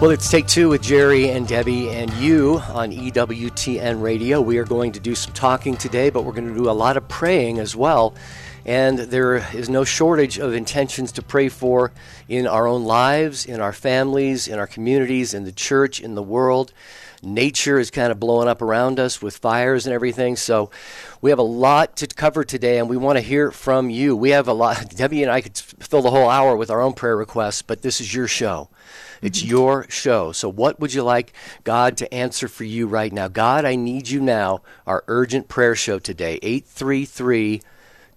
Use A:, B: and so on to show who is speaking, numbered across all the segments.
A: Well, it's Take Two with Jerry and Debbie and you on EWTN Radio. We are going to do some talking today, but we're going to do a lot of praying as well. And there is no shortage of intentions to pray for in our own lives, in our families, in our communities, in the church, in the world. Nature is kind of blowing up around us with fires and everything. So we have a lot to cover today, and we want to hear from you. We have a lot. Debbie and I could fill the whole hour with our own prayer requests, but this is your show. It's your show. So, what would you like God to answer for you right now? God, I need you now. Our urgent prayer show today, 833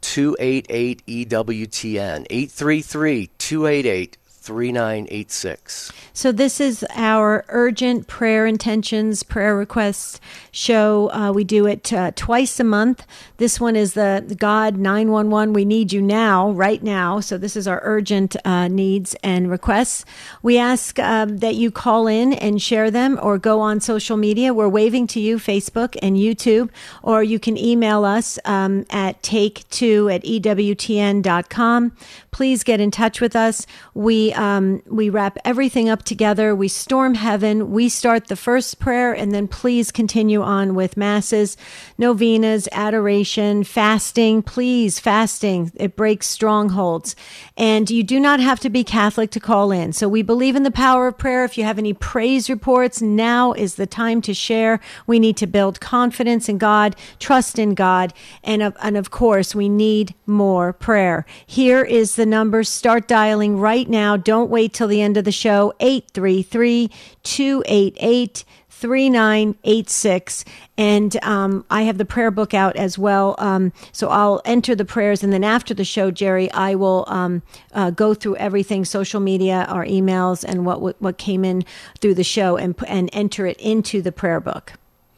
A: 288 EWTN. 833 288 3986.
B: So, this is our urgent prayer intentions, prayer requests show. Uh, we do it uh, twice a month. This one is the God 911. We need you now, right now. So, this is our urgent uh, needs and requests. We ask um, that you call in and share them or go on social media. We're waving to you, Facebook and YouTube, or you can email us um, at take2 at EWTN.com. Please get in touch with us. We um, we wrap everything up together. We storm heaven. We start the first prayer, and then please continue on with masses, novenas, adoration, fasting. Please, fasting. It breaks strongholds. And you do not have to be Catholic to call in. So we believe in the power of prayer. If you have any praise reports, now is the time to share. We need to build confidence in God, trust in God, and of, and of course, we need more prayer. Here is the number. Start dialing right now. Don't wait till the end of the show. 833 288 3986. And um, I have the prayer book out as well. Um, so I'll enter the prayers. And then after the show, Jerry, I will um, uh, go through everything social media, our emails, and what, what came in through the show and, and enter it into the prayer book.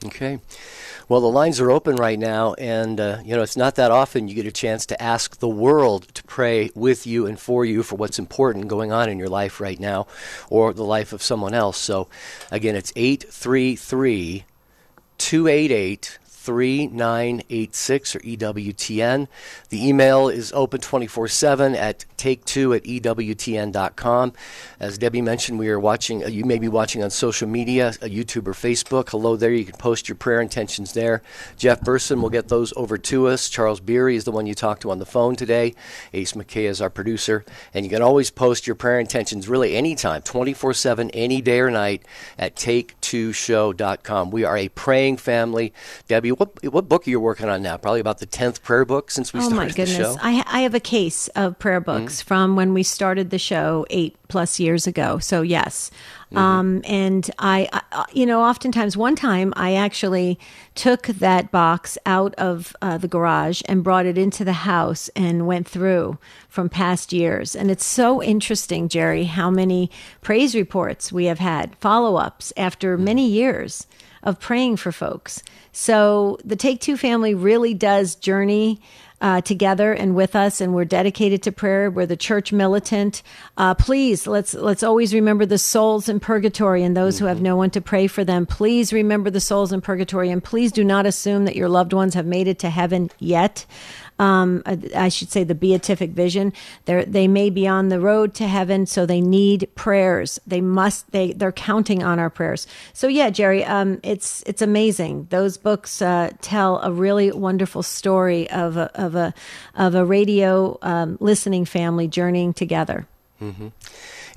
A: Okay. Well, the lines are open right now, and uh, you know it's not that often you get a chance to ask the world to pray with you and for you for what's important going on in your life right now, or the life of someone else. So, again, it's eight three three two eight eight 3986 or EWTN. The email is open 24 7 at take2 at EWTN.com. As Debbie mentioned, we are watching, uh, you may be watching on social media, uh, YouTube or Facebook. Hello there. You can post your prayer intentions there. Jeff Burson will get those over to us. Charles Beery is the one you talked to on the phone today. Ace McKay is our producer. And you can always post your prayer intentions really anytime, 24 7, any day or night at take2show.com. We are a praying family. Debbie, what what book are you working on now? Probably about the tenth prayer book since we
B: oh
A: started
B: my goodness.
A: the show.
B: I I have a case of prayer books mm-hmm. from when we started the show eight plus years ago. So yes, mm-hmm. um, and I, I, you know, oftentimes one time I actually took that box out of uh, the garage and brought it into the house and went through from past years. And it's so interesting, Jerry, how many praise reports we have had, follow ups after mm-hmm. many years of praying for folks. So the Take Two family really does journey uh, together and with us, and we're dedicated to prayer. We're the church militant. Uh, please let's let's always remember the souls in purgatory and those mm-hmm. who have mm-hmm. no one to pray for them. Please remember the souls in purgatory, and please do not assume that your loved ones have made it to heaven yet um, I should say, the beatific vision. They they may be on the road to heaven, so they need prayers. They must. They they're counting on our prayers. So yeah, Jerry, um, it's it's amazing. Those books uh, tell a really wonderful story of a of a of a radio um, listening family journeying together.
A: Mm-hmm.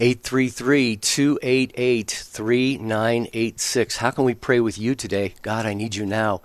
A: 833 288 3986. How can we pray with you today? God, I need you now.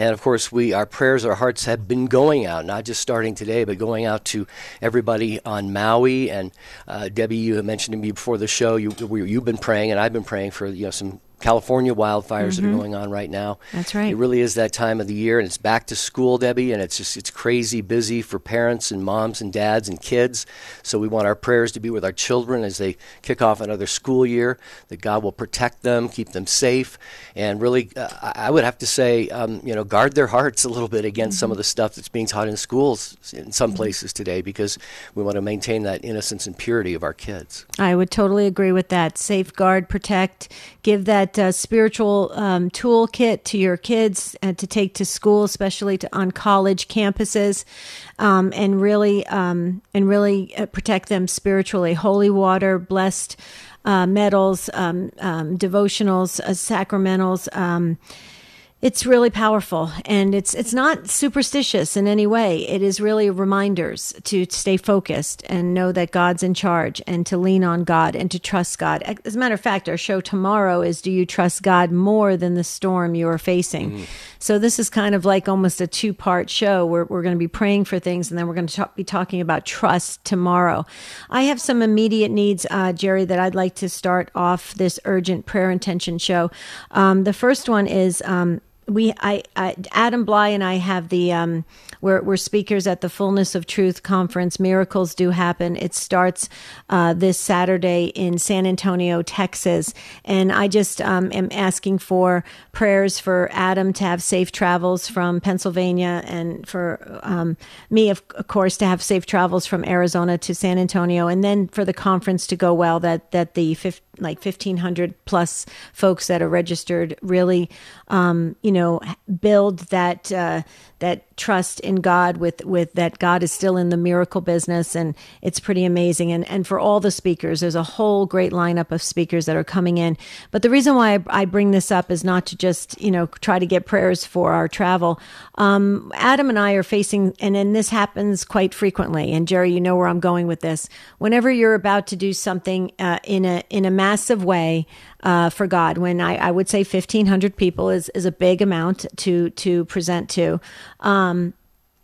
A: And of course, we our prayers, our hearts have been going out, not just starting today, but going out to everybody on Maui. And uh, Debbie, you mentioned to me before the show, you, you've been praying, and I've been praying for you know some California wildfires mm-hmm. that are mm-hmm. going on right now.
B: That's right.
A: It really is that time of the year, and it's back to school, Debbie, and it's just it's crazy busy for parents and moms and dads and kids. So we want our prayers to be with our children as they kick off another school year. That God will protect them, keep them safe, and really, uh, I would have to say, um, you know, guard their hearts a little bit against mm-hmm. some of the stuff that's being taught in schools in some mm-hmm. places today, because we want to maintain that innocence and purity of our kids.
B: I would totally agree with that. Safeguard, protect, give that that uh, spiritual um, toolkit to your kids and to take to school, especially to, on college campuses, um, and really um, and really uh, protect them spiritually. Holy water, blessed uh, medals, um, um, devotionals, uh, sacramentals. It's really powerful and it's it's not superstitious in any way. It is really reminders to stay focused and know that God's in charge and to lean on God and to trust God. As a matter of fact, our show tomorrow is do you trust God more than the storm you are facing? Mm. So this is kind of like almost a two-part show where we're going to be praying for things and then we're going to talk, be talking about trust tomorrow. I have some immediate needs, uh, Jerry, that I'd like to start off this urgent prayer intention show. Um, the first one is um, we I, I, Adam Blai and I have the um, we're, we're speakers at the Fullness of Truth conference. Miracles do happen. It starts uh, this Saturday in San Antonio, Texas, and I just um, am asking for prayers for Adam to have safe travels from Pennsylvania, and for um, me, of, of, course, to have safe travels from Arizona to San Antonio, and then for the conference to go well. That that the like 1500 plus folks that are registered really um, you know build that uh, that trust in God with with that God is still in the miracle business and it's pretty amazing. And and for all the speakers there's a whole great lineup of speakers that are coming in. But the reason why I, I bring this up is not to just you know try to get prayers for our travel. Um, Adam and I are facing and and this happens quite frequently. And Jerry you know where I'm going with this. Whenever you're about to do something uh, in a in a massive way uh, for God. When I, I would say fifteen hundred people is is a big amount to to present to. Um,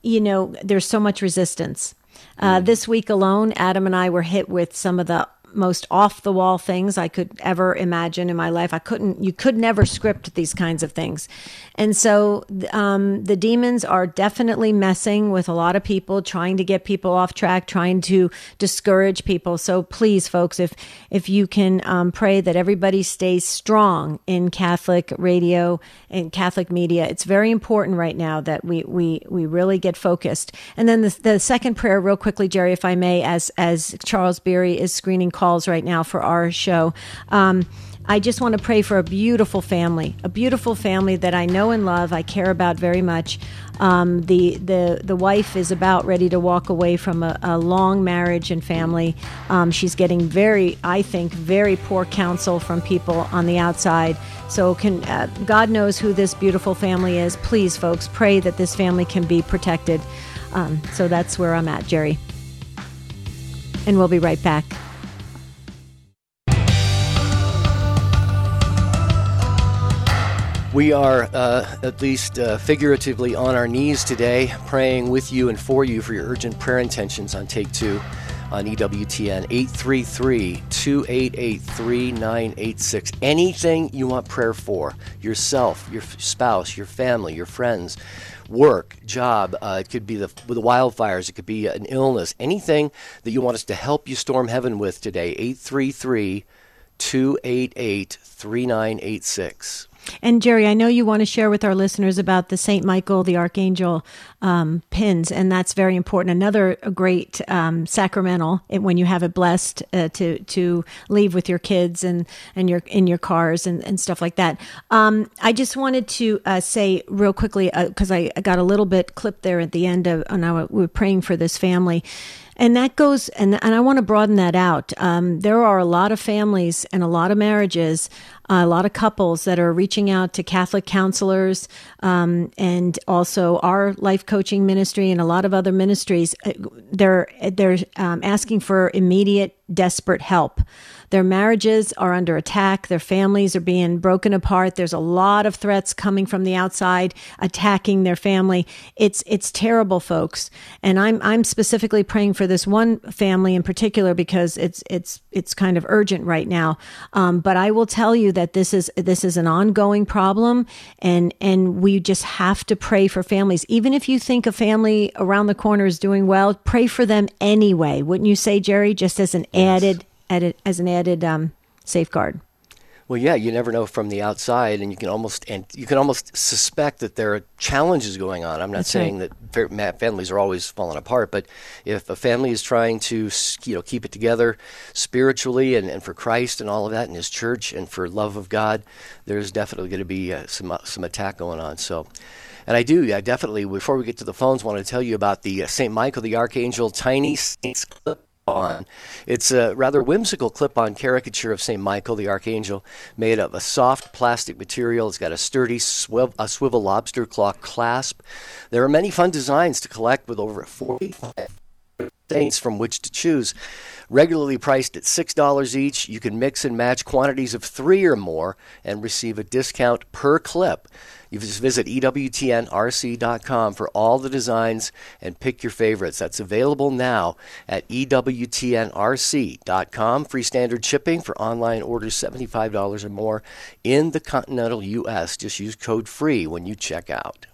B: you know, there's so much resistance. Uh, this week alone, Adam and I were hit with some of the most off the wall things I could ever imagine in my life. I couldn't, you could never script these kinds of things. And so um, the demons are definitely messing with a lot of people, trying to get people off track, trying to discourage people. So please, folks, if, if you can um, pray that everybody stays strong in Catholic radio and Catholic media, it's very important right now that we, we, we really get focused. And then the, the second prayer, real quickly, Jerry, if I may, as, as Charles Beery is screening calls right now for our show. Um, I just want to pray for a beautiful family, a beautiful family that I know and love, I care about very much. Um, the the the wife is about ready to walk away from a, a long marriage and family. Um, she's getting very, I think, very poor counsel from people on the outside. So can uh, God knows who this beautiful family is. Please, folks, pray that this family can be protected. Um, so that's where I'm at, Jerry. And we'll be right back.
A: We are, uh, at least uh, figuratively, on our knees today, praying with you and for you for your urgent prayer intentions on Take Two on EWTN 833 288 3986. Anything you want prayer for yourself, your spouse, your family, your friends, work, job, uh, it could be the, the wildfires, it could be an illness, anything that you want us to help you storm heaven with today, 833 288 3986.
B: And Jerry, I know you want to share with our listeners about the Saint Michael the Archangel um, pins, and that's very important. Another great um, sacramental when you have it blessed uh, to to leave with your kids and and your in your cars and, and stuff like that. Um, I just wanted to uh, say real quickly because uh, I, I, got a little bit clipped there at the end of, and I, we were praying for this family. And that goes, and, and I want to broaden that out. Um, there are a lot of families and a lot of marriages, uh, a lot of couples that are reaching out to Catholic counselors um, and also our life coaching ministry and a lot of other ministries. Uh, they're they're um, asking for immediate, desperate help. Their marriages are under attack. Their families are being broken apart. There's a lot of threats coming from the outside attacking their family. It's it's terrible, folks. And I'm I'm specifically praying for this one family in particular because it's it's it's kind of urgent right now. Um, but I will tell you that this is this is an ongoing problem, and and we just have to pray for families. Even if you think a family around the corner is doing well, pray for them anyway. Wouldn't you say, Jerry? Just as an yes. added added as an added um, safeguard.
A: Well, yeah, you never know from the outside, and you can almost and you can almost suspect that there are challenges going on. I'm not
B: That's
A: saying
B: right.
A: that families are always falling apart, but if a family is trying to you know keep it together spiritually and, and for Christ and all of that in His church and for love of God, there's definitely going to be uh, some uh, some attack going on. So. And I do, yeah, definitely. Before we get to the phones, want to tell you about the uh, St. Michael the Archangel Tiny Saints Clip on. It's a rather whimsical clip on caricature of St. Michael the Archangel made of a soft plastic material. It's got a sturdy swivel, a swivel lobster claw clasp. There are many fun designs to collect with over 45 saints from which to choose. Regularly priced at $6 each, you can mix and match quantities of three or more and receive a discount per clip. You just visit EWTNRC.com for all the designs and pick your favorites. That's available now at EWTNRC.com. Free standard shipping for online orders $75 or more in the continental U.S. Just use code FREE when you check out.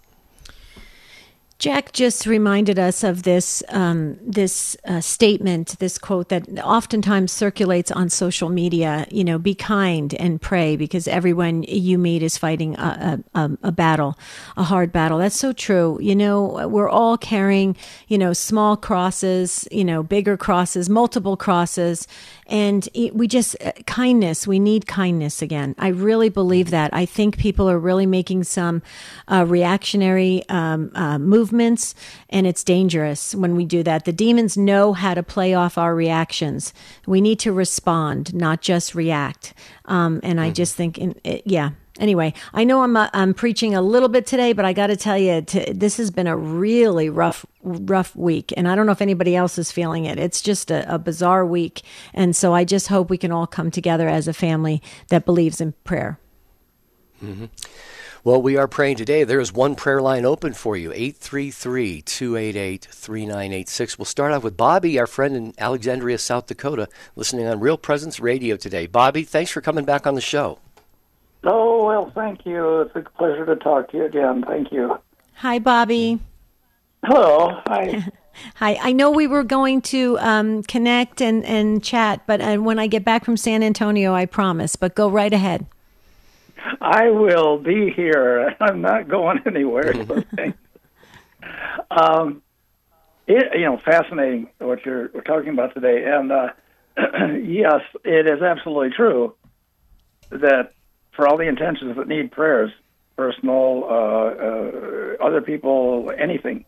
B: Jack just reminded us of this um, this uh, statement, this quote that oftentimes circulates on social media. You know, be kind and pray because everyone you meet is fighting a, a, a battle, a hard battle. That's so true. You know, we're all carrying you know small crosses, you know, bigger crosses, multiple crosses, and we just uh, kindness. We need kindness again. I really believe that. I think people are really making some uh, reactionary um, uh, movements and it's dangerous when we do that. The demons know how to play off our reactions. We need to respond, not just react. Um, and I just think, in, it, yeah. Anyway, I know I'm uh, I'm preaching a little bit today, but I got to tell you, this has been a really rough rough week, and I don't know if anybody else is feeling it. It's just a, a bizarre week, and so I just hope we can all come together as a family that believes in prayer.
A: Mm-hmm. Well, we are praying today. There is one prayer line open for you 833 288 3986. We'll start off with Bobby, our friend in Alexandria, South Dakota, listening on Real Presence Radio today. Bobby, thanks for coming back on the show.
C: Oh, well, thank you. It's a pleasure to talk to you again. Thank you.
B: Hi, Bobby.
C: Hello. Hi.
B: Hi. I know we were going to um, connect and, and chat, but uh, when I get back from San Antonio, I promise. But go right ahead.
C: I will be here. I'm not going anywhere. um, it, you know, fascinating what you're we're talking about today, and uh, yes, it is absolutely true that for all the intentions that need prayers, personal, uh, uh, other people, anything,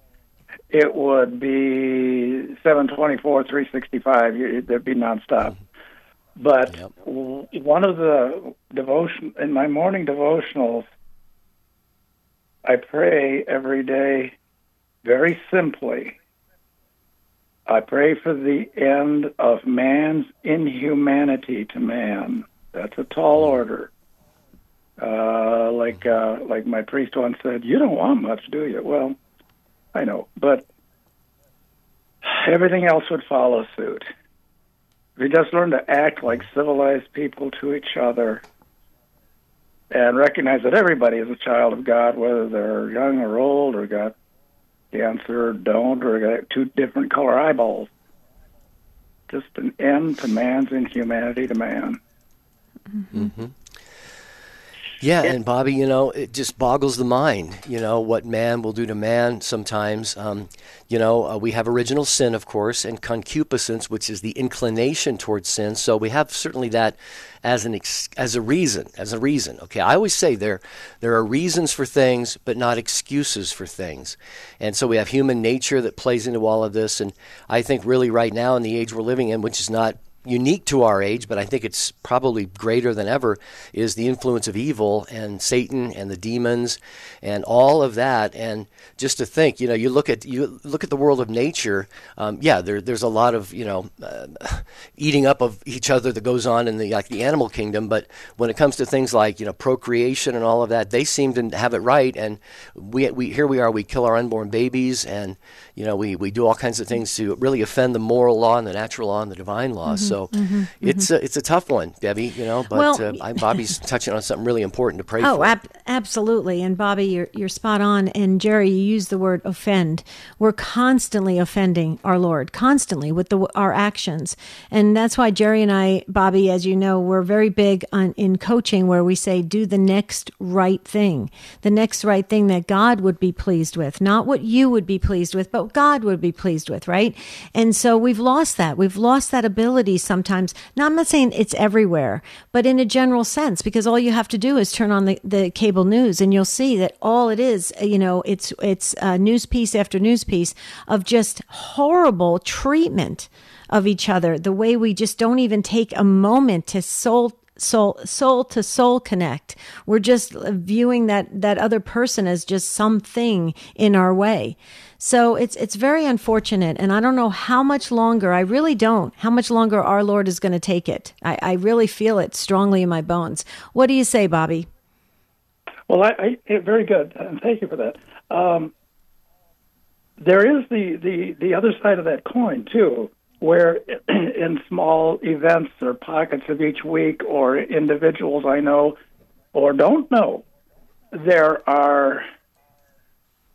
C: it would be 724, 365. There'd be nonstop. But yep. one of the devotion in my morning devotionals, I pray every day very simply. I pray for the end of man's inhumanity to man. That's a tall mm. order. Uh, like uh, like my priest once said, "You don't want much, do you?" Well, I know, but everything else would follow suit. We just learn to act like civilized people to each other and recognize that everybody is a child of God, whether they're young or old or got cancer or don't or got two different color eyeballs. Just an end to man's inhumanity to man.
A: Mm-hmm. Yeah, and Bobby, you know, it just boggles the mind, you know, what man will do to man sometimes. Um, you know, uh, we have original sin, of course, and concupiscence, which is the inclination towards sin. So we have certainly that as an ex- as a reason, as a reason. Okay, I always say there there are reasons for things, but not excuses for things. And so we have human nature that plays into all of this. And I think really right now in the age we're living in, which is not unique to our age, but I think it's probably greater than ever, is the influence of evil and Satan and the demons and all of that. And just to think, you know, you look at you look at the world of nature. Um, yeah, there, there's a lot of you know uh, eating up of each other that goes on in the like the animal kingdom. But when it comes to things like you know procreation and all of that, they seem to have it right. And we, we here we are, we kill our unborn babies, and you know we, we do all kinds of things to really offend the moral law and the natural law and the divine law. Mm-hmm. So So it's a, it's a tough one, Debbie. You know, but
B: Well-
A: uh, I, Bobby's touching on something really important to pray
B: Oh,
A: for.
B: ab- absolutely. And Bobby, you're, you're spot on. And Jerry, you use the word offend. We're constantly offending our Lord, constantly with the, our actions. And that's why Jerry and I, Bobby, as you know, we're very big on in coaching where we say, do the next right thing, the next right thing that God would be pleased with, not what you would be pleased with, but God would be pleased with, right? And so we've lost that. We've lost that ability sometimes. Now, I'm not saying it's everywhere, but in a general sense, because all you have to do is turn on the, the cable news and you'll see that all it is, you know, it's, it's uh, news piece after news piece of just horrible treatment of each other. The way we just don't even take a moment to soul soul soul to soul connect we're just viewing that that other person as just something in our way so it's it's very unfortunate and i don't know how much longer i really don't how much longer our lord is going to take it. I, I really feel it strongly in my bones. What do you say bobby?
C: Well, I, I very good, and thank you for that. Um, there is the, the, the other side of that coin too, where in small events or pockets of each week, or individuals I know or don't know, there are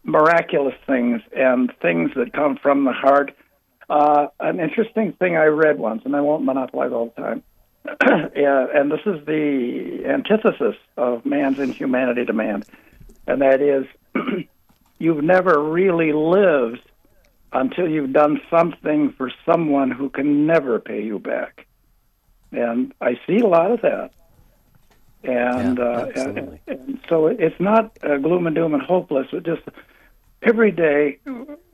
C: miraculous things and things that come from the heart. Uh, an interesting thing I read once, and I won't monopolize all the time. yeah, and this is the antithesis of man's inhumanity to man, and that is you've never really lived until you've done something for someone who can never pay you back. And I see a lot of that. And,
A: Yeah,
C: uh, and, and so it's not uh, gloom and doom and hopeless. It just every day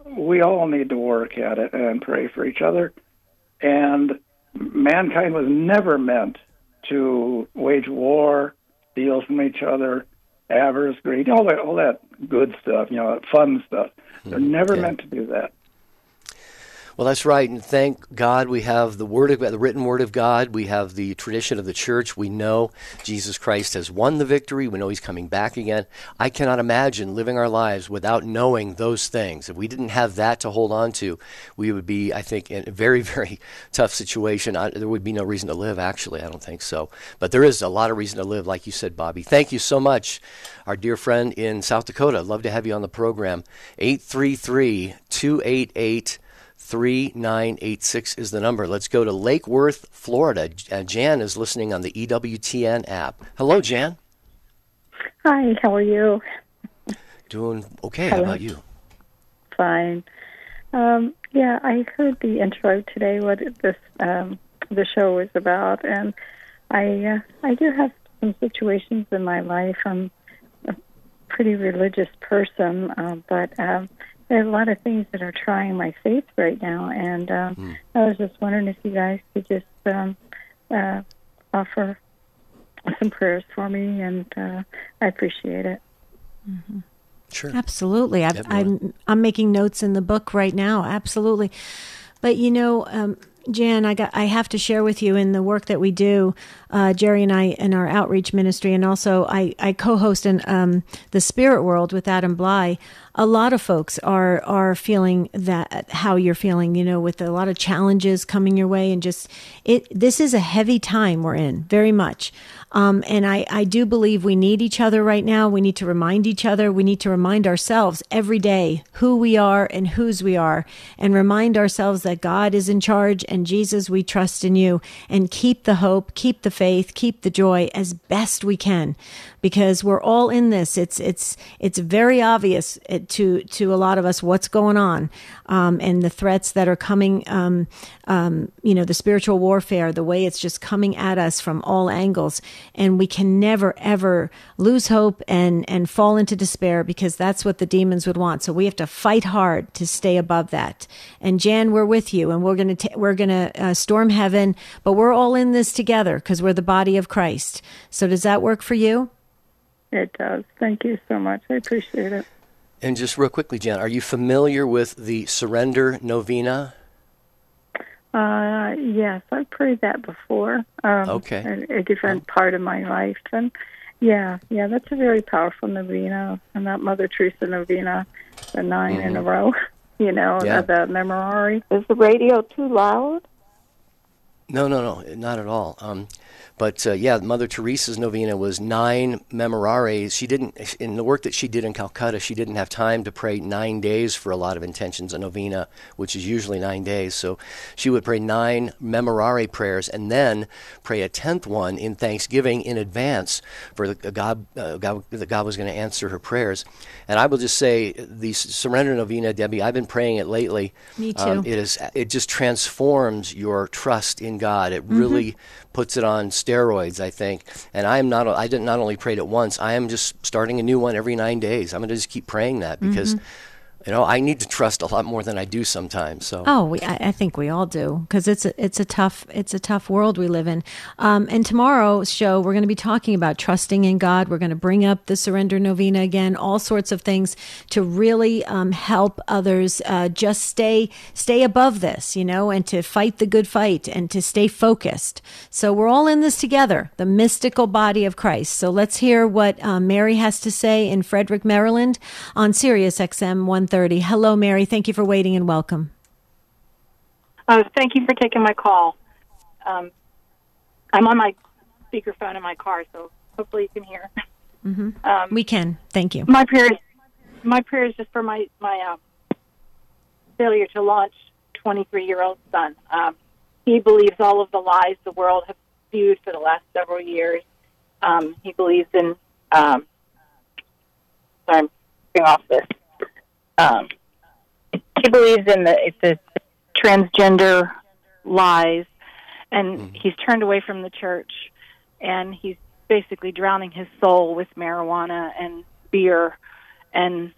C: we all need to work at it and pray for each other. And mankind was never meant to wage war, steal from each other, avarice, greed, all that, all that good stuff, you know, fun stuff. They're hmm. never
A: yeah.
C: meant to do that.
A: Well, that's right. And thank God we have the word of the written word of God. We have the tradition of the church. We know Jesus Christ has won the victory. We know he's coming back again. I cannot imagine living our lives without knowing those things. If we didn't have that to hold on to, we would be, I think, in a very, very tough situation. I, there would be no reason to live, actually. I don't think so. But there is a lot of reason to live, like you said, Bobby. Thank you so much, our dear friend in South Dakota. Love to have you on the program. 833 288 3986 is the number. Let's go to Lake Worth, Florida. Uh, Jan is listening on the EWTN app. Hello, Jan.
D: Hi, how are you?
A: Doing okay. How about you?
D: Fine. Um, yeah, I heard the intro today. What this um, the show was about, and I uh, I do have some situations in my life. I'm a pretty religious person, uh, but um, there are a lot of things that are trying my faith right now, and um, I was just wondering if you guys could just um, uh, offer some prayers for me, and uh, I appreciate it.
A: Sure.
B: Absolutely. I've, I'm I'm making notes in the book right now. Absolutely. But you know, um, Jan, I got I have to share with you in the work that we do, uh, Jerry and I in our outreach ministry, and also I I co-host in um, the Spirit World with Adam Blai. A lot of folks are are feeling that how you're feeling, you know, with a lot of challenges coming your way, and just it. This is a heavy time we're in, very much. Um, and I, I do believe we need each other right now. We need to remind each other. We need to remind ourselves every day who we are and whose we are, and remind ourselves that God is in charge and Jesus, we trust in you. And keep the hope, keep the faith, keep the joy as best we can, because we're all in this. It's it's it's very obvious uh, to to a lot of us what's going on, um, and the threats that are coming. Um, um, you know, the spiritual warfare, the way it's just coming at us from all angles, and we can never ever lose hope and and fall into despair because that's what the demons would want. So we have to fight hard to stay above that. And Jan, we're with you, and we're gonna we're gonna uh, storm heaven, but we're all in this together because we're the body of Christ. So does that work for you?
D: It does. Thank you so much. I appreciate it.
A: And just real quickly, Jan, are you familiar with the Surrender Novena?
D: Uh, yes, I've prayed that before. Um,
A: Okay.
D: in A different part of my life, and yeah, yeah, that's a very powerful novena, and that Mother Teresa novena, the 9 in a row. You know,
A: Mm-hmm. Yeah.
D: the memorare. Is the radio too loud?
A: No, no, no, not at all. Um, but uh, yeah, Mother Teresa's novena was nine memorares. She didn't, in the work that she did in Calcutta, she didn't have time to pray nine days for a lot of intentions. A novena, which is usually nine days, so she would pray nine memorare prayers and then pray a tenth one in thanksgiving in advance for the, God, uh, God that God was going to answer her prayers. And I will just say, the Surrender Novena, Debbie, I've been praying it lately.
B: Me too. Um,
A: it is. It just transforms your trust in God. It mm-hmm. really puts it on steroids, I think. And I am not. I did not not only prayed it once. I am just starting a new one every nine days. I'm going to just keep praying that because. Mm-hmm you know i need to trust a lot more than i do sometimes so.
B: Oh we, I, I think we all do because it's a, it's a tough it's a tough world we live in. Um, and tomorrow's show we're going to be talking about trusting in god. We're going to bring up the surrender novena again all sorts of things to really um, help others uh, just stay stay above this you know and to fight the good fight and to stay focused. So we're all in this together the mystical body of christ. So let's hear what uh, mary has to say in frederick maryland on sirius xm 130 Hello, Mary. Thank you for waiting and welcome.
E: Oh, thank you for taking my call. Um, I'm on my speakerphone in my car, so hopefully you can hear.
B: Mm-hmm. Um, we can. Thank you.
E: My prayer is my prayer is just for my my uh, failure to launch 23 year old son. Um, he believes all of the lies the world has spewed for the last several years. Um, he believes in. sorry, I'm off this um, he believes in the the transgender lies, and mm-hmm. he's turned away from the church, and he's basically drowning his soul with marijuana and beer, and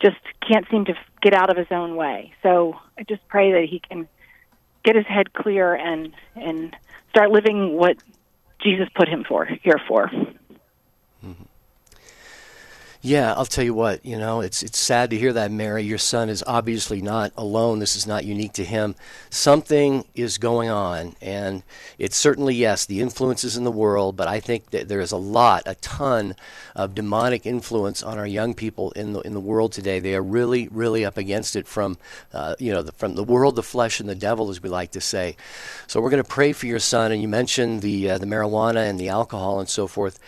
E: just can't seem to get out of his own way. So I just pray that he can get his head clear and and start living what Jesus put him for here for.
A: Yeah, I'll tell you what, you know, it's it's sad to hear that, Mary. Your son is obviously not alone. This is not unique to him. Something is going on, and it's certainly yes, the influences in the world, but I think that there is a lot, a ton of demonic influence on our young people in the in the world today. They are really, really up against it from, uh, you know, the, from the world, the flesh, and the devil, as we like to say. So we're going to pray for your son, and you mentioned the uh, the marijuana and the alcohol and so forth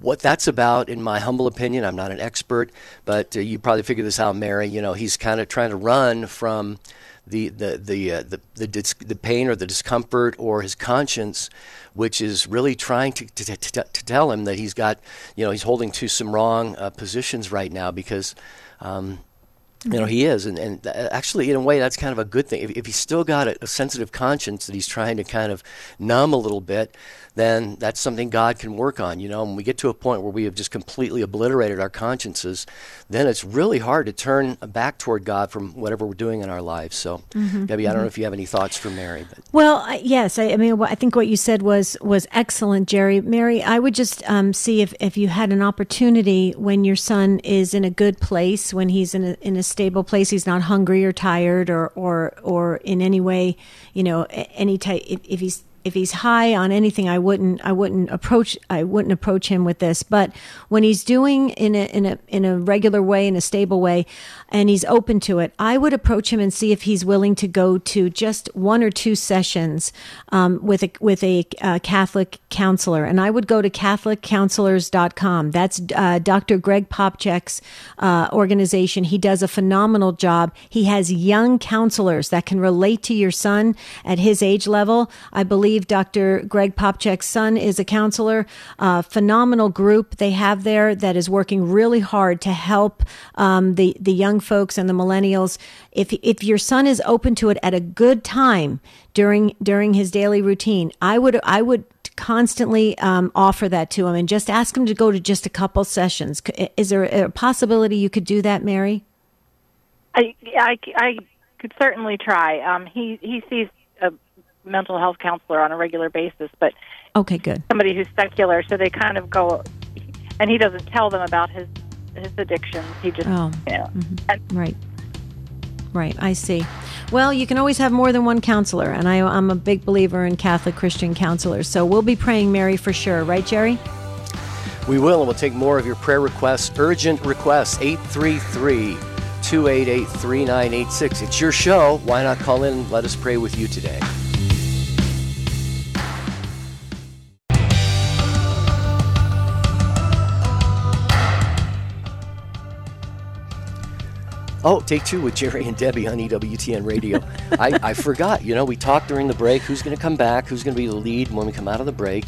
A: what that's about, in my humble opinion, I'm not an expert, but uh, you probably figure this out, Mary. You know, he's kind of trying to run from the the the uh, the, the, dis- the, pain or the discomfort or his conscience, which is really trying to, to, to, to, tell him that he's got, you know, he's holding to some wrong uh, positions right now because. Um, you know he is and, and actually in a way that's kind of a good thing if, if he's still got a, a sensitive conscience that he's trying to kind of numb a little bit then that's something God can work on. You know, when we get to a point where we have just completely obliterated our consciences, then it's really hard to turn back toward God from whatever we're doing in our lives. So, mm-hmm, Debbie. I don't know mm-hmm. if you have any thoughts for Mary. But.
B: Well, yes, I, I, mean, I think what you said was was excellent, Jerry. Mary, I would just um, see if if you had an opportunity when your son is in a good place, when he's in a in a stable place, he's not hungry or tired or or or in any way, you know, any type. If, if he's if he's high on anything, I wouldn't I wouldn't approach I wouldn't approach him with this. But when he's doing in a in a in a regular way, in a stable way, and he's open to it, I would approach him and see if he's willing to go to just one or two sessions um, with a with a uh, Catholic counselor. And I would go to CatholicCounselors.com. That's uh, Dr. Greg Popcak's uh, organization. He does a phenomenal job. He has young counselors that can relate to your son at his age level. I believe Dr. Greg Popcak's son is a counselor. Uh, phenomenal group they have there that is working really hard to help um, the the young folks and the millennials. If if your son is open to it at a good time during during his daily routine, I would I would constantly um, offer that to him and just ask him to go to just a couple sessions. Is there a possibility you could do that, Mary?
E: I I, I could certainly try. Um, he he sees a mental health counselor on a regular basis, but
B: okay, good.
E: Somebody who's secular, so they kind of go, and he doesn't tell them about his his addictions. He just, oh, you know,
B: mm-hmm. right, right. I see. Well, you can always have more than one counselor, and I, I'm a big believer in Catholic Christian counselors. So we'll be praying Mary for sure, right, Jerry?
A: We will, and we'll take more of your prayer requests, urgent requests, 833 288 3986. It's your show. Why not call in and let us pray with you today? Oh, take two with Jerry and Debbie on EWTN Radio. I, I forgot. You know, we talked during the break. Who's going to come back? Who's going to be the lead when we come out of the break?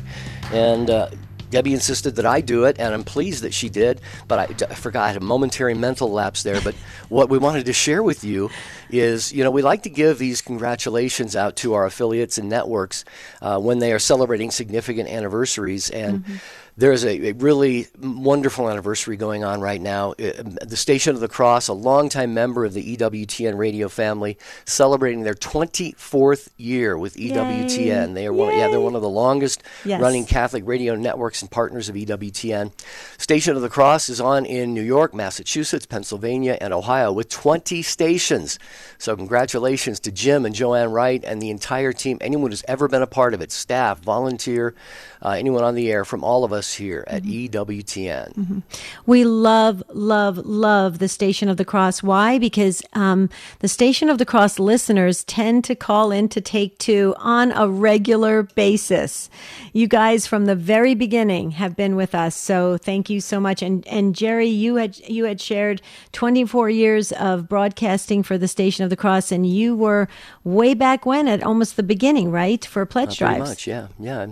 A: And uh, Debbie insisted that I do it, and I'm pleased that she did. But I, I forgot. I had a momentary mental lapse there. But what we wanted to share with you is, you know, we like to give these congratulations out to our affiliates and networks uh, when they are celebrating significant anniversaries. And mm-hmm there's a, a, really wonderful anniversary going on right now. Uh, the Station of the Cross, a longtime member of the EWTN radio family, celebrating their 24th year with EWTN. Yay. They are one, yeah, they're one of the longest yes. running Catholic radio networks and partners of EWTN. Station of the Cross is on in New York, Massachusetts, Pennsylvania, and Ohio with 20 stations. So congratulations to Jim and Joanne Wright and the entire team. Anyone who's ever been a part of it, staff, volunteer, uh, anyone on the air, from all of us here at mm-hmm. EWTN. Mm-hmm.
B: We love, love, love the Station of the Cross. Why? Because um, the Station of the Cross listeners tend to call in to take two on a regular basis. You guys from the very beginning have been with us, so thank you so much. And and Jerry, you had you had shared 24 years of broadcasting for the Station of the Cross, and you were way back when at almost the beginning, right, for pledge
A: uh,
B: drives.
A: Much, yeah, yeah.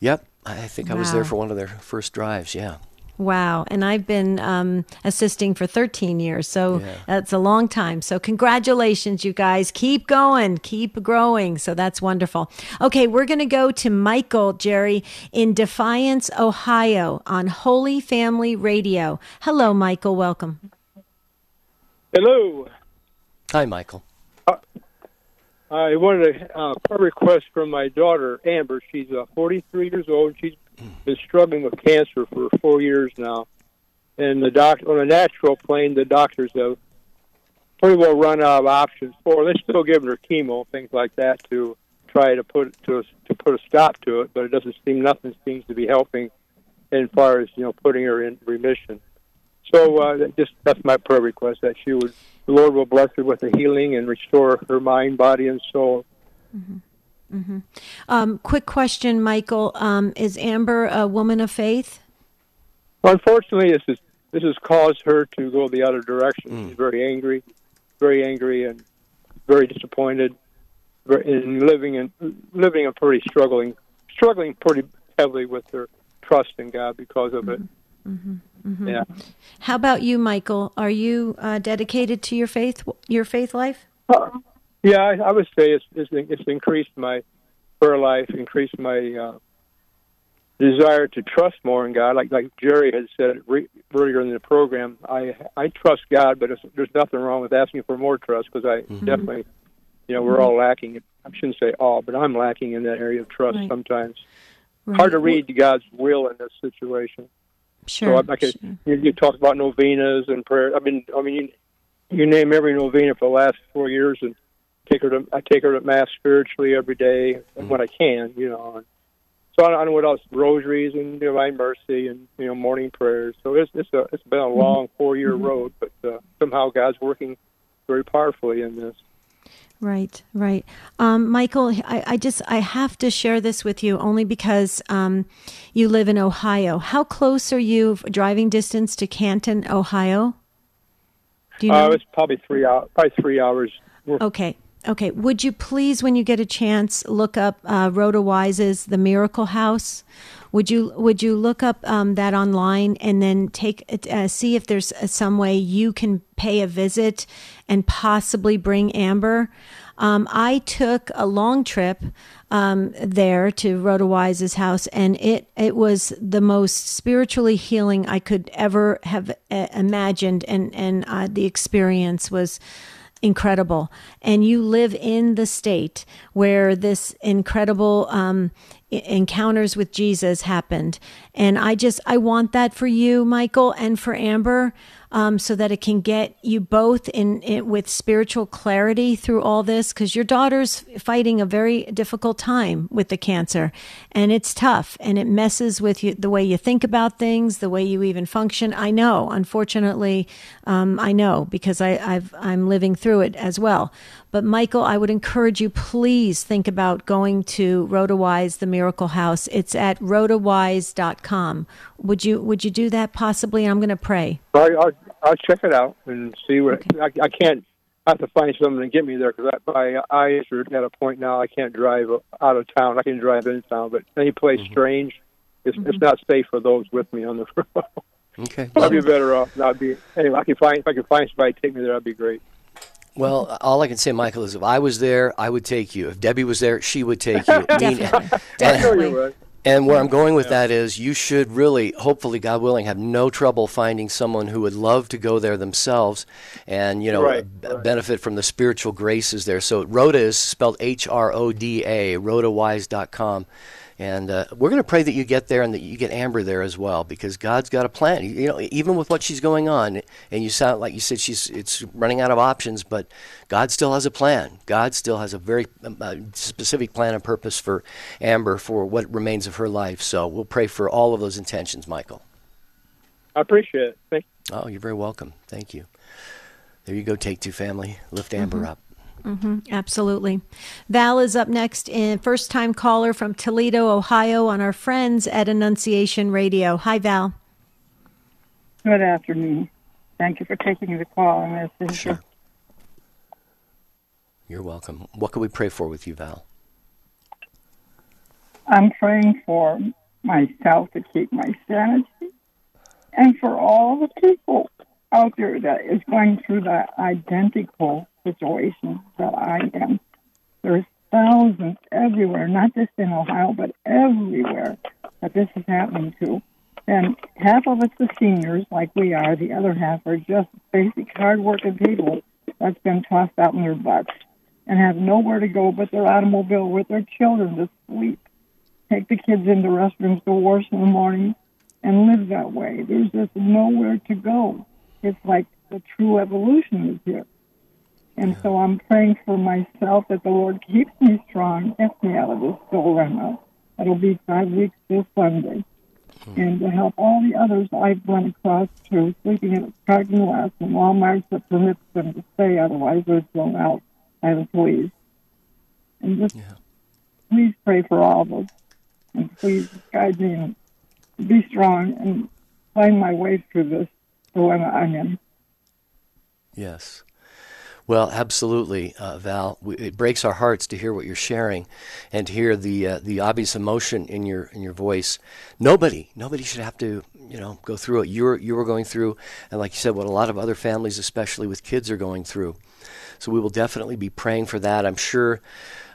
A: Yep, I think wow. I was there for one of their first drives. Yeah.
B: Wow. And I've been um, assisting for 13 years. So yeah. that's a long time. So congratulations, you guys. Keep going, keep growing. So that's wonderful. Okay, we're going to go to Michael, Jerry, in Defiance, Ohio on Holy Family Radio. Hello, Michael. Welcome.
F: Hello.
A: Hi, Michael.
F: Uh, I wanted a uh, request from my daughter Amber. She's uh, 43 years old. She's been struggling with cancer for four years now, and the doc on a natural plane, the doctors have pretty well run out of options for. They're still giving her chemo things like that to try to put to to put a stop to it, but it doesn't seem nothing seems to be helping as far as you know putting her in remission. So uh, just that's my prayer request that she would the Lord will bless her with a healing and restore her mind, body, and soul.
B: Mm-hmm. Mm-hmm. Um, quick question, Michael: um, Is Amber a woman of faith?
F: Unfortunately, this is this has caused her to go the other direction. Mm. She's very angry, very angry, and very disappointed, in living and living a pretty struggling, struggling pretty heavily with her trust in God because of it. Mm-hmm. Mm-hmm.
B: Yeah. How about you, Michael? Are you uh, dedicated to your faith, your faith life?
F: Uh, yeah, I, I, would say it's, it's, it's increased my prayer life, increased my uh, desire to trust more in God. Like like Jerry had said re- earlier in the program, I I trust God, but there's nothing wrong with asking for more trust because I mm-hmm. definitely, you know, we're all lacking. I shouldn't say all, but I'm lacking in that area of trust right. sometimes. Right. Hard to read God's will in this situation.
B: Sure. So I, I
F: could, sure. You, you talked about novenas and prayer. I mean, I mean, you, you name every novena for the last four years, and take her to I take her to mass spiritually every day mm-hmm. when I can. You know, and so I, don't know what else rosaries and divine mercy and you know morning prayers. So it's it's a it's been a long four year mm-hmm. road, but uh, somehow God's working very powerfully in this.
B: Right, right. Um, Michael, I, I, just I have to share this with you only because um, you live in Ohio. How close are you driving distance to Canton, Ohio?
F: Do you know? Uh, it's probably three hours. Probably three hours.
B: Okay. Okay. Would you please, when you get a chance, look up uh, Rhoda Wise's The Miracle House? Would you Would you look up um, that online and then take uh, see if there's uh, some way you can pay a visit and possibly bring Amber? Um, I took a long trip um, there to Rhoda Wise's house, and it it was the most spiritually healing I could ever have uh, imagined, and and uh, the experience was incredible. And you live in the state where this incredible um, encounters with Jesus happened. And I just, I want that for you, Michael, and for Amber um, so that it can get you both in, in with spiritual clarity through all this because your daughter's fighting a very difficult time with the cancer and it's tough and it messes with you the way you think about things the way you even function i know unfortunately um, i know because I, I've, i'm living through it as well but Michael, I would encourage you, please think about going to RhodaWise, the Miracle House. It's at rhodawise.com. Would you would you do that possibly? I'm going to pray.
F: I, I'll check it out and see what I, I can't. I have to find someone to get me there because my eyes are at a point now. I can't drive out of town. I can drive in town, but any place
A: Mm-hmm.
F: strange, it's it's not safe for those with me on the road.
A: Okay.
F: I'd be better off not be. Anyway, I can find if I can find somebody to take me there. That'd be great.
A: Well, all I can say, Michael, is if I was there, I would take you. If Debbie was there, she would take you. I mean,
B: Definitely.
F: I know
B: Definitely.
A: And where I'm going with that is you should really, hopefully, God willing, have no trouble finding someone who would love to go there themselves and, you know,
F: Right,
A: b-
F: right.
A: benefit from the spiritual graces there. So Rhoda is spelled H R O D A, rhodawise.com. And uh, we're going to pray that you get there and that you get Amber there as well because God's got a plan. You know, even with what she's going on, and you sound like you said she's it's running out of options, but God still has a plan. God still has a very um, uh, specific plan and purpose for Amber for what remains of her life. So we'll pray for all of those intentions, Michael.
F: I appreciate it. Thank
A: Oh, you're very welcome. Thank you. There you go, Take Two family. Lift Amber up. Mm-hmm.
B: Absolutely. Val is up next, in first time caller from Toledo, Ohio, on our friends at Annunciation Radio. Hi, Val.
G: Good afternoon. Thank you for taking the call. And this is
A: Sure. You're welcome. What can we pray for with you, Val?
G: I'm praying for myself to keep my sanity and for all the people out there that is going through that identical situation that I am. There's thousands everywhere, not just in Ohio, but everywhere that this is happening to. And half of it's the seniors, like we are. The other half are just basic, hardworking people that's been tossed out in their butts and have nowhere to go but their automobile with their children to sleep take the kids into restrooms to wash in the morning and live that way. There's just nowhere to go. It's like the true evolution is here. And so I'm praying for myself that the Lord keeps me strong, gets me out of this dilemma. It'll be five weeks this Sunday. Hmm. And to help all the others I've run across too, sleeping in parking lots and Walmarts that permits them to stay, otherwise they're thrown out by the police. And just yeah. please pray for all of us and please guide me and be strong and find my way through this I'm in.
A: Yes. Well, absolutely, uh, Val. It breaks our hearts to hear what you're sharing, and to hear the uh, the obvious emotion in your in your voice. Nobody, nobody should have to, you know, go through it. You were you were going through, and like you said, what a lot of other families, especially with kids, are going through. So we will definitely be praying for that. I'm sure.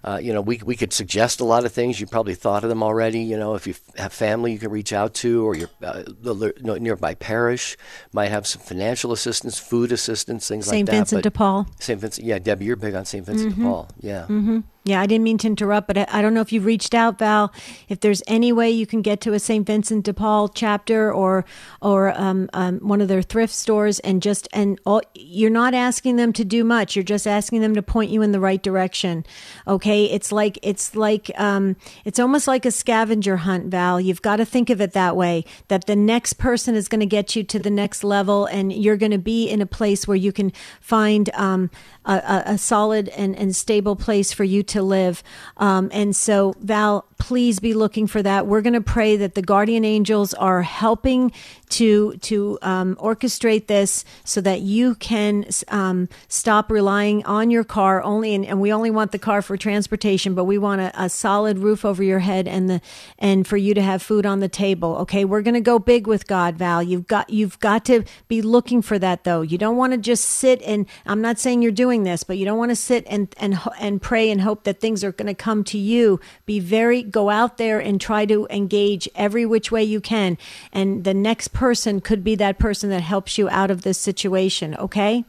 A: Uh, you know, we we could suggest a lot of things. You probably thought of them already. You know, if you f- have family you can reach out to, or your uh, the nearby parish might have some financial assistance, food assistance, things like that. St.
B: Vincent
A: but-
B: de Paul.
A: St. Vincent, yeah, Debbie, you're big on St. Vincent
B: Mm-hmm.
A: de Paul. Yeah.
B: Yeah, I didn't mean to interrupt, but I, I don't know if you've reached out, Val. If there's any way you can get to a St. Vincent de Paul chapter or or um, um, one of their thrift stores, and just and all, you're not asking them to do much. You're just asking them to point you in the right direction. Okay, it's like it's like um, it's almost like a scavenger hunt, Val. You've got to think of it that way. That the next person is going to get you to the next level, and you're going to be in a place where you can find um, a, a, solid and, and stable place for you to live. Um, and so, Val, please be looking for that. We're going to pray that the guardian angels are helping to to um, orchestrate this so that you can um, stop relying on your car only. And, and we only want the car for transportation, but we want a, a solid roof over your head and the and for you to have food on the table. Okay, we're going to go big with God, Val. You've got you've got to be looking for that though. You don't want to just sit and I'm not saying you're doing this, but you don't want to sit and and and pray and hope that things are going to come to you. Be very go out there and try to engage every which way you can, and the next person could be that person that helps you out of this situation. Okay.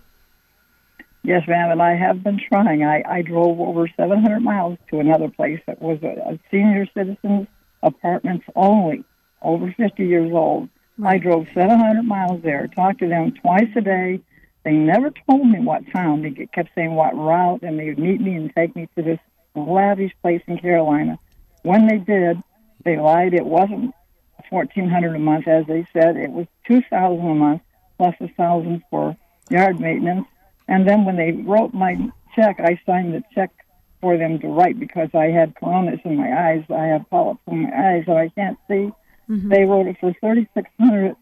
G: Yes, ma'am, and I have been trying. I, I drove over 700 miles to another place that was a, a senior citizens apartments only, over 50 years old. I drove 700 miles there, talked to them twice a day. They never told me what town. They kept saying what route, and they would meet me and take me to this lavish place in Carolina. When they did, they lied. It wasn't 1400 a month, as they said. It was 2000 a month, plus a 1000 for yard maintenance. And then when they wrote my check, I signed the check for them to write because I had coronas in my eyes. I have polyps in my eyes, so I can't see. Mm-hmm. They wrote it for thirty six hundred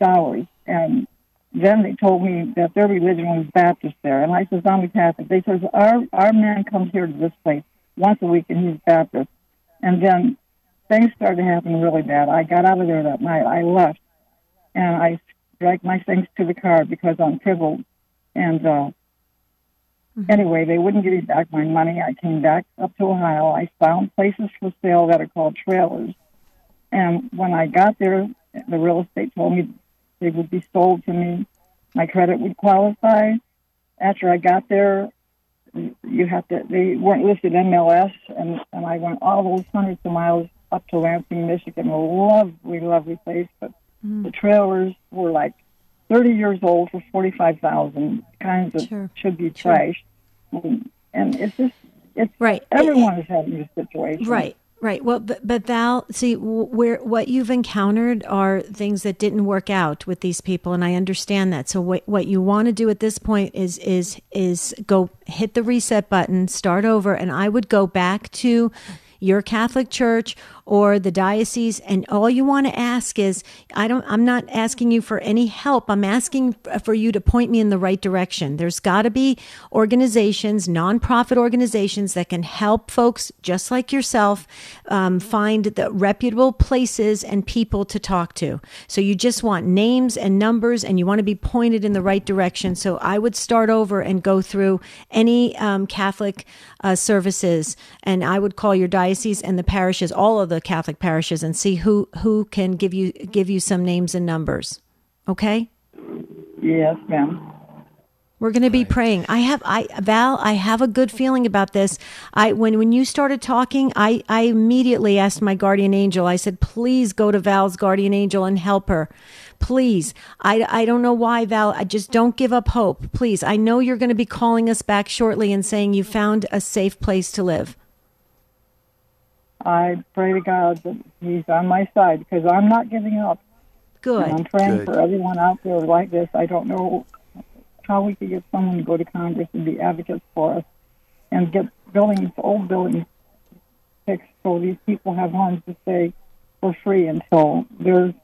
G: dollars, and then they told me that their religion was Baptist there, and I says I'm a Catholic. They says our our man comes here to this place once a week, and he's Baptist. And then things started to happen really bad. I got out of there that night. I left, and I dragged my things to the car because I'm crippled. And uh, anyway, they wouldn't give me back my money. I came back up to Ohio. I found places for sale that are called trailers. And when I got there, the real estate told me they would be sold to me. My credit would qualify. After I got there, you have to. They weren't listed MLS, and and I went all those hundreds of miles up to Lansing, Michigan. A lovely, lovely place, but mm. the trailers were like 30 years old for 45,000 kinds of
B: Sure.
G: should be
B: Sure.
G: trashed. And, and it's just, it's,
B: Right.
G: everyone is having this situation.
B: Right. Right. Well, but, but Val, see, where what you've encountered are things that didn't work out with these people, and I understand that. So, what what you want to do at this point is is is go hit the reset button, start over, and I would go back to your Catholic church or the diocese and all you want to ask is I don't I'm not asking you for any help. I'm asking for you to point me in the right direction. There's got to be organizations, nonprofit organizations that can help folks just like yourself um, find the reputable places and people to talk to. So you just want names and numbers and you want to be pointed in the right direction. So I would start over and go through any um, Catholic uh, services and I would call your diocese and the parishes, all of the Catholic parishes, and see who who can give you give you some names and numbers. Okay.
G: Yes, ma'am.
B: We're going to be praying. I have, I Val, I have a good feeling about this. I when when you started talking, I I immediately asked my guardian angel. I said, "Please go to Val's guardian angel and help her, please." I I don't know why, Val. I just don't give up hope. Please, I know you're going to be calling us back shortly and saying you found a safe place to live.
G: I pray to God that He's on my side because I'm not giving up. Good. And I'm praying
A: Good.
G: for everyone out there like this. I don't know how we could get someone to go to Congress and be advocates for us and get buildings, old buildings fixed so these people have homes to stay for free until their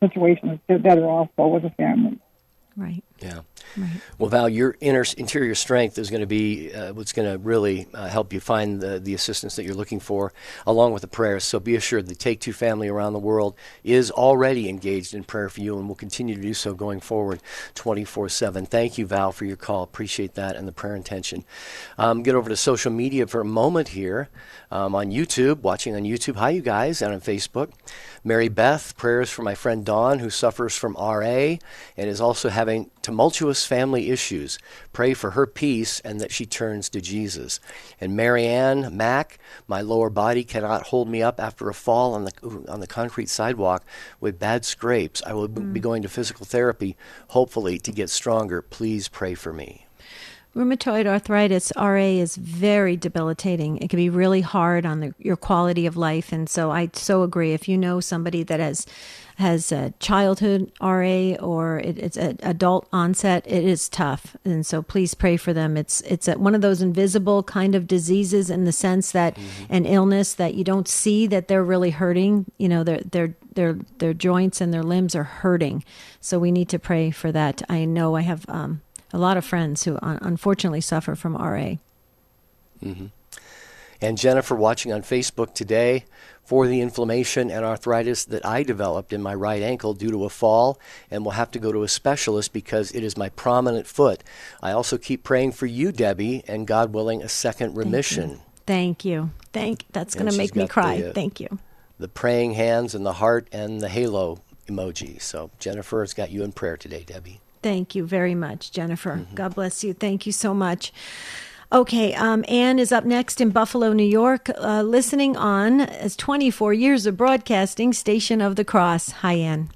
G: situations get better also with a family.
B: Right.
A: Yeah.
B: Right.
A: Well, Val, your inner interior strength is going to be uh, what's going to really uh, help you find the, the assistance that you're looking for, along with the prayers. So be assured the Take Two family around the world is already engaged in prayer for you and will continue to do so going forward 24 7. Thank you, Val, for your call. Appreciate that and the prayer intention. Um, get over to social media for a moment here um, on YouTube, watching on YouTube. Hi, you guys, and on Facebook. Mary Beth, prayers for my friend Dawn, who suffers from RA and is also having tumultuous family issues. Pray for her peace and that she turns to Jesus. And Marianne Mack, my lower body cannot hold me up after a fall on the on the concrete sidewalk with bad scrapes. I will be mm. going to physical therapy, hopefully, to get stronger. Please pray for me.
B: Rheumatoid arthritis RA is very debilitating. It can be really hard on the, your quality of life, and so I so agree. If you know somebody that has has a childhood RA or it, it's an adult onset, it is tough, and so please pray for them. It's it's a, one of those invisible kind of diseases in the sense that an illness that you don't see that they're really hurting. You know, their their their their joints and their limbs are hurting. So we need to pray for that. I know I have. Um, a lot of friends who unfortunately suffer from RA.
A: And Jennifer, watching on Facebook today, for the inflammation and arthritis that I developed in my right ankle due to a fall, and will have to go to a specialist because it is my prominent foot. I also keep praying for you, Debbie, and God willing, a second remission.
B: Thank you. Thank. That's going to make me cry.
A: the, uh,
B: Thank you.
A: The praying hands and the heart and the halo emoji. So Jennifer has got you in prayer today, Debbie.
B: Thank you very much, Jennifer.
A: Mm-hmm.
B: God bless you. Thank you so much. Okay, um, Anne is up next in Buffalo, New York, uh, listening on as 24 years of broadcasting, Station of the Cross. Hi, Anne.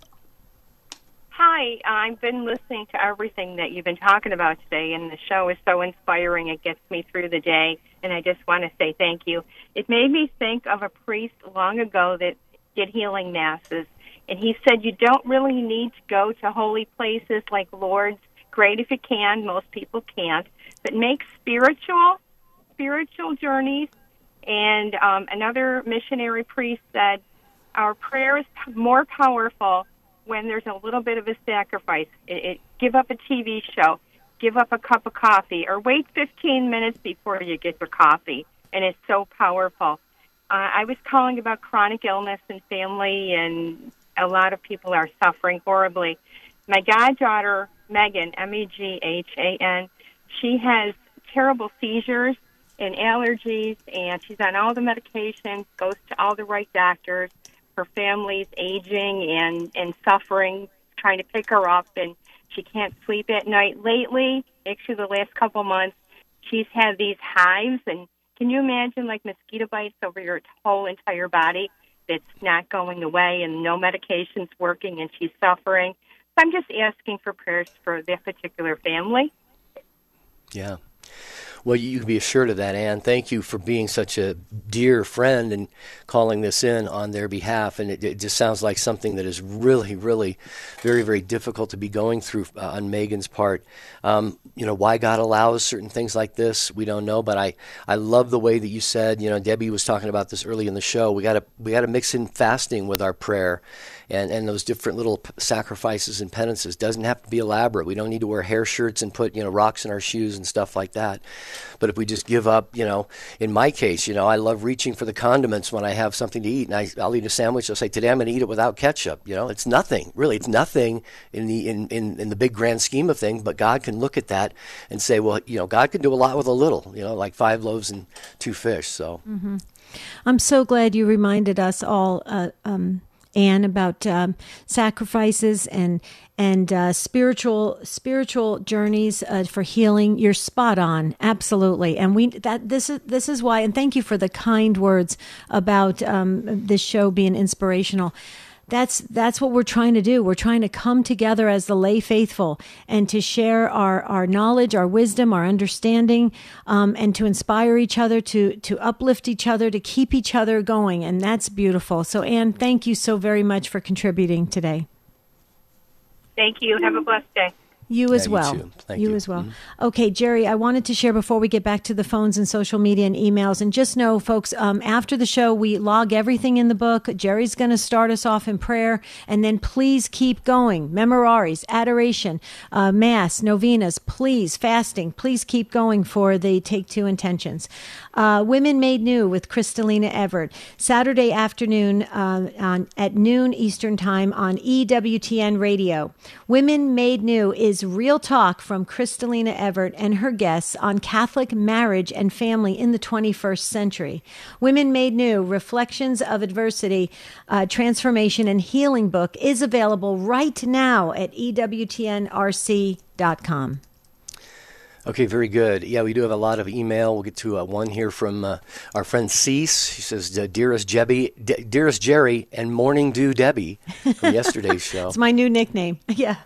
H: Hi, I've been listening to everything that you've been talking about today, and the show is so inspiring. It gets me through the day, and I just want to say thank you. It made me think of a priest long ago that did healing masses, and he said you don't really need to go to holy places like Lourdes. Great if you can, most people can't, but make spiritual, spiritual journeys. And um, another missionary priest said, our prayer is more powerful when there's a little bit of a sacrifice. It, it, give up a TV show, give up a cup of coffee, or wait 15 minutes before you get your coffee. And it's so powerful. Uh, I was calling about chronic illness and family, and a lot of people are suffering horribly. My goddaughter, Megan, M E G H A N, she has terrible seizures and allergies, and she's on all the medications, goes to all the right doctors. Her family's aging and, and suffering, trying to pick her up, and she can't sleep at night. Lately, actually, the last couple months, she's had these hives, and can you imagine like mosquito bites over your whole entire body? That's not going away, and no medication's working, and she's suffering. So I'm just asking for prayers for that particular family.
A: Yeah. Well, you can be assured of that, Anne. Thank you for being such a dear friend and calling this in on their behalf. And it, it just sounds like something that is really, really very, very difficult to be going through uh, on Megan's part. Um, you know, why God allows certain things like this, we don't know. But I, I love the way that you said, you know, Debbie was talking about this early in the show. We got to we got to mix in fasting with our prayer and, and those different little sacrifices and penances. Doesn't have to be elaborate. We don't need to wear hair shirts and put you know rocks in our shoes and stuff like that. But if we just give up, you know, in my case, you know, I love reaching for the condiments when I have something to eat, and I, I'll eat a sandwich. I'll say today I'm going to eat it without ketchup. You know, it's nothing really. It's nothing in the in, in in the big grand scheme of things. But God can look at that and say, well, you know, God can do a lot with a little. You know, like five loaves and two fish. So.
B: Mm-hmm. I'm so glad you reminded us all uh, um, Anne about um, sacrifices and and uh, spiritual spiritual journeys uh, for healing. You're spot on, absolutely. And we that this is this is why. And thank you for the kind words about um, this show being inspirational that's that's what we're trying to do. We're trying to come together as the lay faithful and to share our our knowledge, our wisdom, our understanding, um, and to inspire each other, to to uplift each other, to keep each other going, and that's beautiful. So, Anne, thank you so very much for contributing today.
H: Thank you. Have a blessed day.
B: You as yeah, well.
A: You,
B: you,
A: you,
B: as well.
A: Mm-hmm.
B: Okay, Jerry, I wanted to share before we get back to the phones and social media and emails. And just know, folks, um, after the show, we log everything in the book. Jerry's going to start us off in prayer. And then please keep going. Memorares, adoration, uh, mass, novenas, please, fasting. Please keep going for the Take Two intentions. Uh, Women Made New with Crystalina Evert, Saturday afternoon uh, on, at noon Eastern Time on EWTN Radio. Women Made New is real talk from Crystalina Evert and her guests on Catholic marriage and family in the 21st century. Women Made New, Reflections of Adversity, uh, Transformation and Healing book is available right now at EWTNRC.com.
A: Okay, very good. Yeah, we do have a lot of email. We'll get to uh, one here from uh, our friend Cease. She says, "Dearest Jebby, dearest Jerry, and Morning Dew Debbie from yesterday's show."
B: it's my new nickname. Yeah.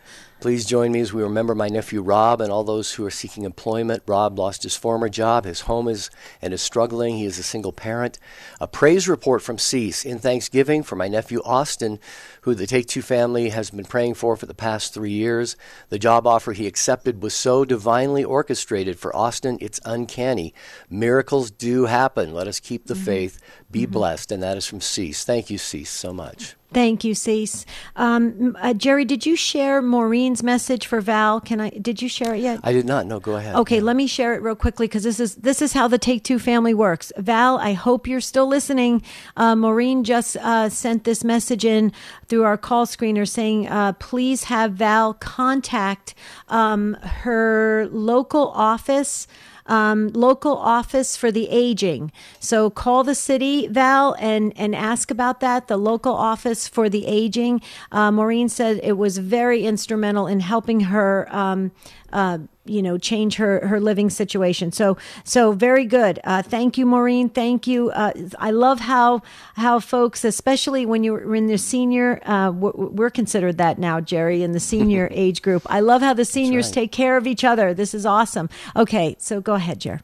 A: Please join me as we remember my nephew Rob and all those who are seeking employment. Rob lost his former job, his home is and is struggling. He is a single parent. A praise report from Cease in Thanksgiving for my nephew Austin, who the Take Two family has been praying for for the past three years. The job offer he accepted was so divinely orchestrated for Austin, it's uncanny. Miracles do happen. Let us keep the mm-hmm. faith. Be mm-hmm. blessed. And that is from Cease. Thank you, Cease, so much.
B: Thank you, Cease. Um, uh, Jerry, did you share Maureen's message for Val? Can I? Did you share it yet?
A: I did not. No, go ahead.
B: Okay, yeah. let me share it real quickly because this is this is how the Take Two family works. Val, I hope you're still listening. Uh, Maureen just uh, sent this message in through our call screener saying, uh, please have Val contact um, her local office um, local office for the aging. So call the city, Val, and, and ask about that, the local office for the aging. Uh, Maureen said it was very instrumental in helping her. Um, uh, you know change her her living situation so so very good uh, thank you maureen thank you uh, i love how how folks especially when you're in the senior uh, we're considered that now jerry in the senior age group i love how the seniors right. take care of each other this is awesome okay so go ahead jerry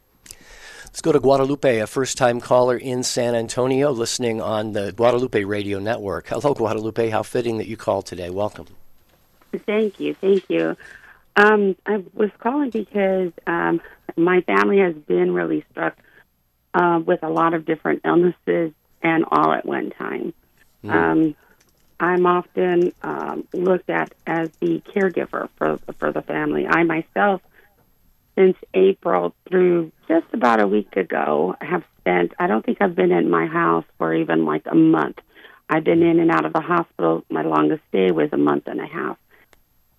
A: Let's go to Guadalupe, a first time caller in San Antonio, listening on the Guadalupe Radio Network. Hello, Guadalupe. How fitting that you called today. Welcome.
I: Thank you. Thank you. Um, I was calling because um, my family has been really struck uh, with a lot of different illnesses and all at one time. Mm. Um, I'm often um, looked at as the caregiver for for the family. I myself, since April through just about a week ago, have spent. I don't think I've been in my house for even like a month. I've been in and out of the hospital. My longest stay was a month and a half.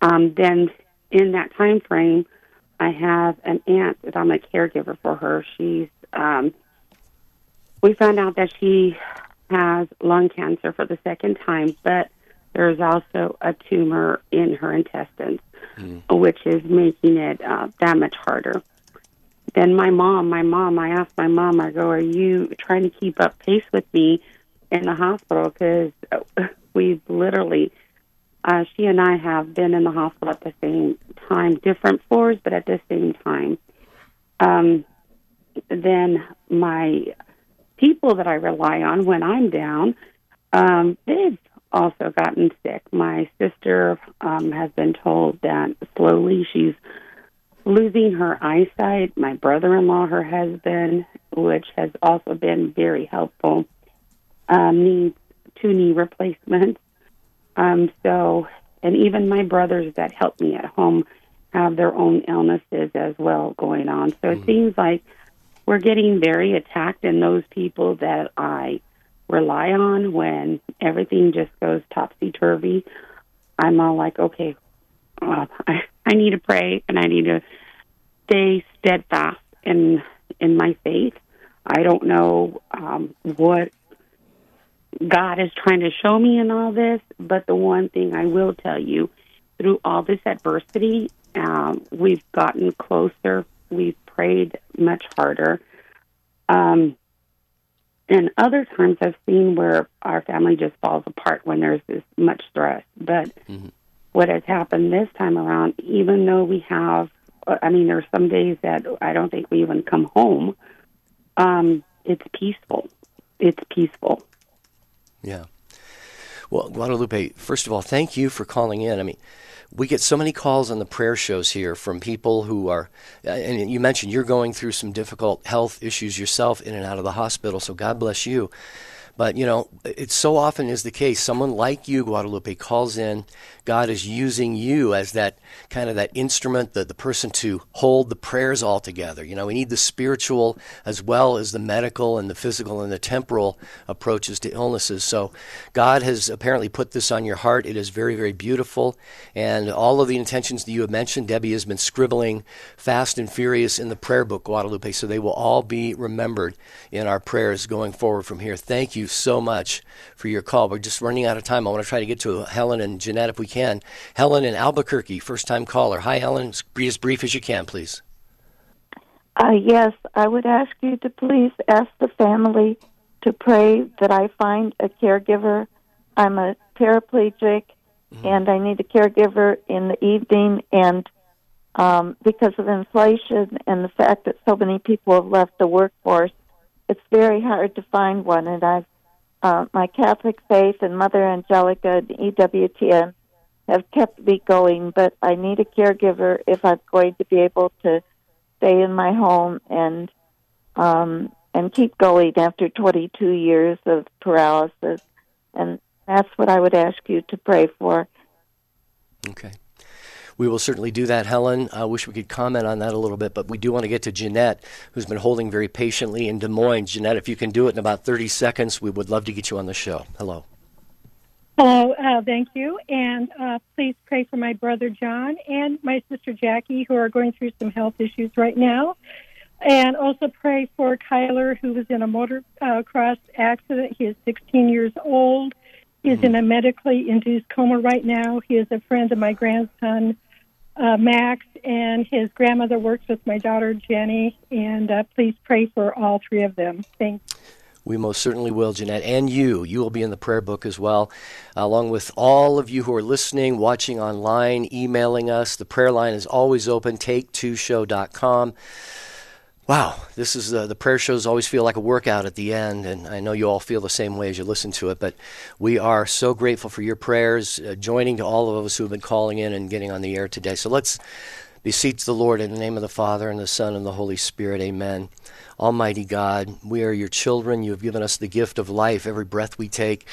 I: Um, then, in that time frame, I have an aunt that I'm a caregiver for her. She's um, we found out that she has lung cancer for the second time, but there's also a tumor in her intestines, mm. which is making it uh, that much harder. Then my mom, my mom, I asked my mom, I go, are you trying to keep up pace with me in the hospital? Because we've literally, uh, she and I have been in the hospital at the same time, different floors, but at the same time. Um, then my people that I rely on when I'm down, um, they've also gotten sick. My sister um, has been told that slowly she's losing her eyesight. My brother in law, her husband, which has also been very helpful, um, needs two knee replacements. Um, so, and even my brothers that help me at home have their own illnesses as well going on. So mm-hmm. it seems like we're getting very attacked, and those people that I rely on when everything just goes topsy turvy, I'm all like, okay, uh, I, I need to pray and I need to stay steadfast in in my faith. I don't know um, what God is trying to show me in all this, but the one thing I will tell you, through all this adversity, um, we've gotten closer. We've prayed much harder. Um, and other times I've seen where our family just falls apart when there's this much stress. But mm-hmm. what has happened this time around, even though we have, I mean, there's some days that I don't think we even come home. Um, it's peaceful. It's peaceful.
A: Yeah. Well, Guadalupe, first of all, thank you for calling in. I mean, we get so many calls on the prayer shows here from people who are, and you mentioned you're going through some difficult health issues yourself in and out of the hospital, so God bless you. But, you know, it so often is the case. Someone like you, Guadalupe, calls in. God is using you as that kind of that instrument, the, the person to hold the prayers all together. You know, we need the spiritual as well as the medical and the physical and the temporal approaches to illnesses. So God has apparently put this on your heart. It is very, very beautiful. And all of the intentions that you have mentioned, Debbie has been scribbling fast and furious in the prayer book, Guadalupe. So they will all be remembered in our prayers going forward from here. Thank you so much for your call. We're just running out of time. I want to try to get to Helen and Jeanette if we can. Helen in Albuquerque, first time caller. Hi, Helen. Be as brief as you can, please.
J: Uh, yes, I would ask you to please ask the family to pray that I find a caregiver. I'm a paraplegic mm-hmm. and I need a caregiver in the evening. And um, because of inflation and the fact that so many people have left the workforce, it's very hard to find one. And I've uh, my Catholic faith and Mother Angelica and EWTN have kept me going, but I need a caregiver if I'm going to be able to stay in my home and um, and keep going after 22 years of paralysis. And that's what I would ask you to pray for.
A: Okay. We will certainly do that, Helen. I wish we could comment on that a little bit, but we do want to get to Jeanette, who's been holding very patiently in Des Moines. Jeanette, if you can do it in about 30 seconds, we would love to get you on the show. Hello.
K: Hello, uh, thank you. And uh, please pray for my brother John and my sister Jackie, who are going through some health issues right now. And also pray for Kyler, who was in a motocross uh, accident. He is 16 years old. He is mm-hmm. in a medically induced coma right now. He is a friend of my grandson, uh, Max, and his grandmother works with my daughter Jenny. And uh, please pray for all three of them. Thanks.
A: We most certainly will, Jeanette, and you. You will be in the prayer book as well, along with all of you who are listening, watching online, emailing us. The prayer line is always open, take2show.com. Wow, this is uh, the prayer shows always feel like a workout at the end, and I know you all feel the same way as you listen to it. But we are so grateful for your prayers, uh, joining to all of us who have been calling in and getting on the air today. So let's beseech the Lord in the name of the Father and the Son and the Holy Spirit. Amen. Almighty God, we are your children. You have given us the gift of life every breath we take.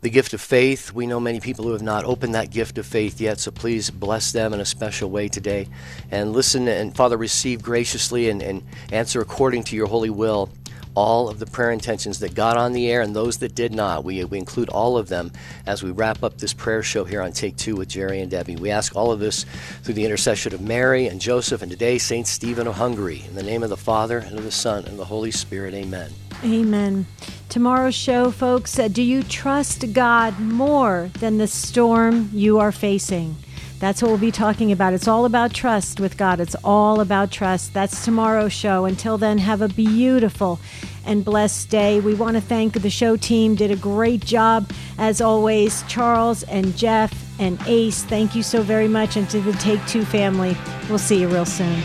A: The gift of faith. We know many people who have not opened that gift of faith yet, so please bless them in a special way today. And listen and, Father, receive graciously and, and answer according to your holy will all of the prayer intentions that got on the air and those that did not. We, we include all of them as we wrap up this prayer show here on Take Two with Jerry and Debbie. We ask all of this through the intercession of Mary and Joseph and today St. Stephen of Hungary. In the name of the Father, and of the Son, and of the Holy Spirit, amen.
B: Amen. Tomorrow's show, folks, uh, do you trust God more than the storm you are facing? That's what we'll be talking about. It's all about trust with God. It's all about trust. That's tomorrow's show. Until then, have a beautiful and blessed day. We want to thank the show team. Did a great job as always. Charles and Jeff and Ace, thank you so very much. And to the Take Two family, we'll see you real soon.